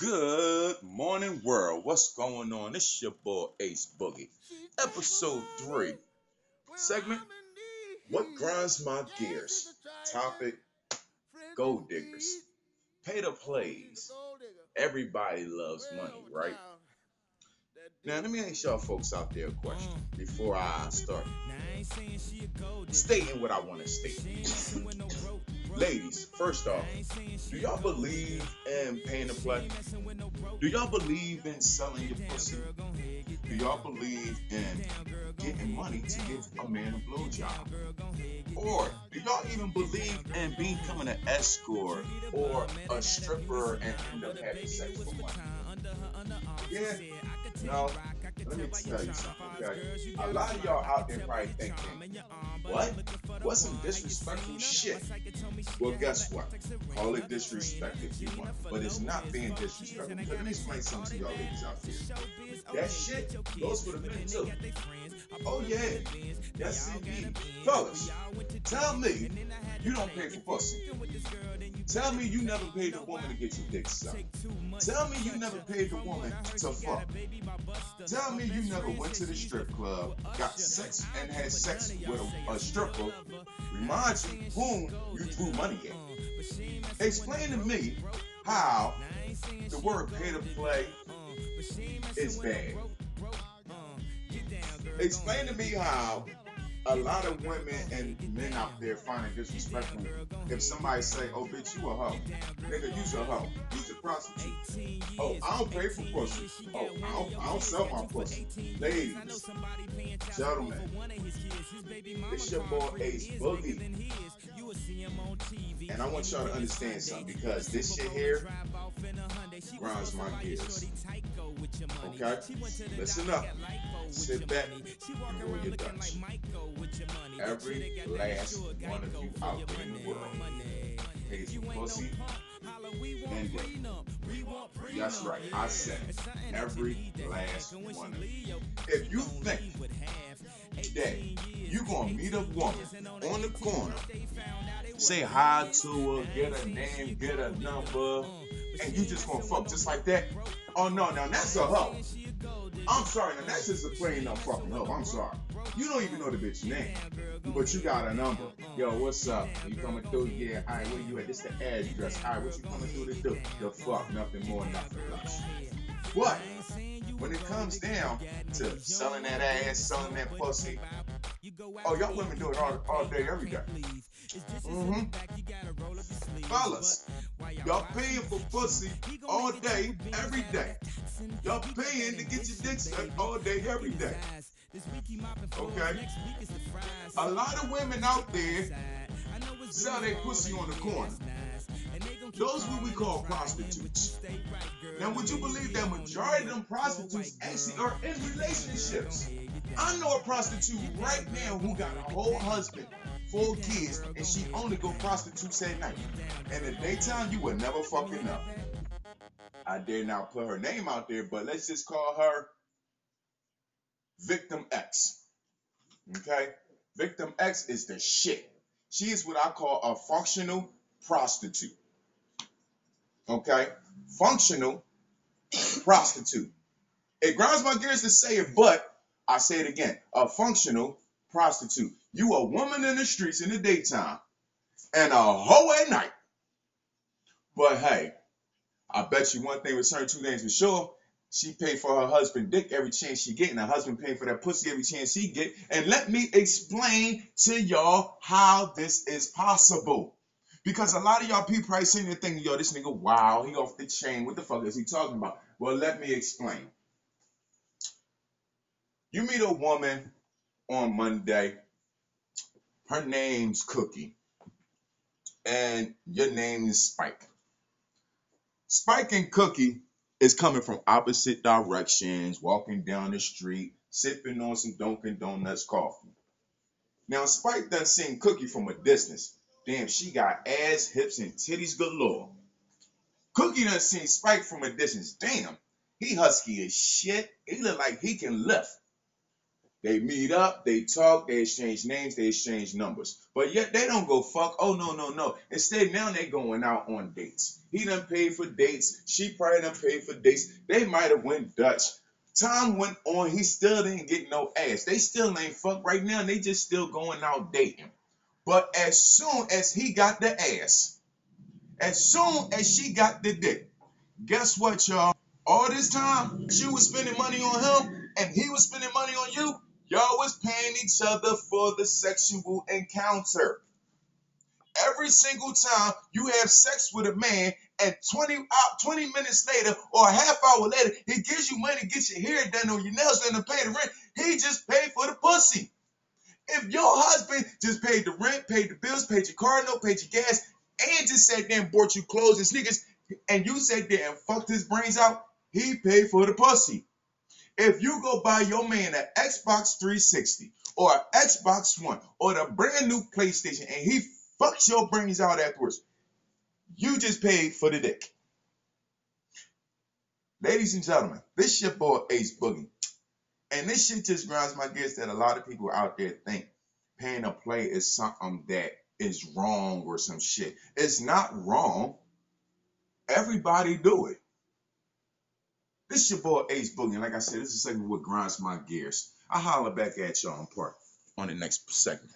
Good morning, world. What's going on? It's your boy Ace Boogie. Episode 3. Segment What Grinds My Gears? Topic Gold Diggers. Pay the plays. Everybody loves money, right? Now, let me ask y'all folks out there a question before I start stating what I want to state. Ladies, first off, do y'all believe in paying to play? Do y'all believe in selling your pussy? Do y'all believe in getting money to give a man a blowjob? Or do y'all even believe in becoming an escort or a stripper and end up having sex for money? Yeah, no, let me tell you something, okay? A lot of y'all out there probably thinking, what? What's some disrespectful shit? Well, guess what? Call it disrespect if you want, but it's not being disrespectful. Let me explain something to y'all ladies out there. That shit goes for the men too. Oh yeah, yes indeed. Fellas, tell me you don't pay for pussy. Tell me you never paid a woman to get your dick sucked. Tell me you never paid a woman to fuck. Tell me you never went to the strip club, got sex and had sex with a, a stripper. Remind you whom you threw money at. Explain to me how the word pay to play is bad. Explain to me how a lot of women and men out there find it disrespectful if somebody say, "Oh, bitch, you a hoe, nigga, you's a hoe, you's a prostitute." Oh, I don't pay for pussy. Oh, I don't, I don't sell my pussy. Ladies, gentlemen, it's your boy Ace Boogie, and I want y'all to understand something because this shit here grinds my gears. Okay, listen up, sit back, and roll your Dutch. Every last one of you out there in the world pays for pussy and dick. That's right, I said every last one of you. If you think that you gonna meet a woman on the corner, say hi to her, get a name, get a number, and you just gonna fuck just like that? Oh no, now that's a hoe. I'm sorry, now that's just a plain up fucking hoe. I'm sorry. You don't even know the bitch name, but you got a number. Yo, what's up? You coming through? Yeah, all right, where you at? This the address. All right, what you coming through to do? The fuck, nothing more, nothing less. What? When it comes down to selling that ass, selling that pussy, oh, y'all women do it all, all day, every day. Mm-hmm. Fellas, y'all paying for pussy all day, every day. Y'all paying to get your dick sucked all day, every day. Okay? A lot of women out there sell their pussy on the corner. Those what we call prostitutes. Now, would you believe that majority of them prostitutes actually are in relationships? I know a prostitute right now who got a whole husband, four kids, and she only go prostitutes at night. And in the daytime, you would never fucking know. I dare not put her name out there, but let's just call her Victim X. Okay? Victim X is the shit. She is what I call a functional prostitute. Okay? Functional prostitute. It grinds my gears to say it, but I say it again. A functional prostitute. You a woman in the streets in the daytime and a hoe at night. But hey, I bet you one thing with certain two things for sure. She paid for her husband dick every chance she get, and her husband paid for that pussy every chance he get. And let me explain to y'all how this is possible. Because a lot of y'all people probably sitting there thinking, yo, this nigga, wow, he off the chain. What the fuck is he talking about? Well, let me explain. You meet a woman on Monday. Her name's Cookie. And your name is Spike. Spike and Cookie is coming from opposite directions, walking down the street, sipping on some Dunkin' Donuts coffee. Now, Spike done seen Cookie from a distance. Damn, she got ass, hips, and titties galore. Cookie done seen Spike from a distance. Damn, he husky as shit. He look like he can lift. They meet up, they talk, they exchange names, they exchange numbers. But yet they don't go fuck. Oh no, no, no. Instead, now they going out on dates. He done paid for dates. She probably done paid for dates. They might have went Dutch. Time went on, he still didn't get no ass. They still ain't fuck right now. They just still going out dating. But as soon as he got the ass, as soon as she got the dick, guess what, y'all? All this time, she was spending money on him and he was spending money on you. Y'all was paying each other for the sexual encounter. Every single time you have sex with a man and 20 uh, 20 minutes later or a half hour later, he gives you money to get your hair done or your nails done to pay the rent. He just paid for the pussy. If your husband just paid the rent, paid the bills, paid your car note, paid your gas, and just sat there and bought you clothes and sneakers, and you sat there and fucked his brains out, he paid for the pussy. If you go buy your man an Xbox 360 or an Xbox One or the brand new PlayStation and he fucks your brains out afterwards, you just paid for the dick. Ladies and gentlemen, this your boy Ace Boogie. And this shit just grinds my gears that a lot of people out there think paying a play is something that is wrong or some shit. It's not wrong. Everybody do it. This is your boy Ace Boogie. And like I said, this is a segment what grinds my gears. I holler back at y'all on part on the next segment.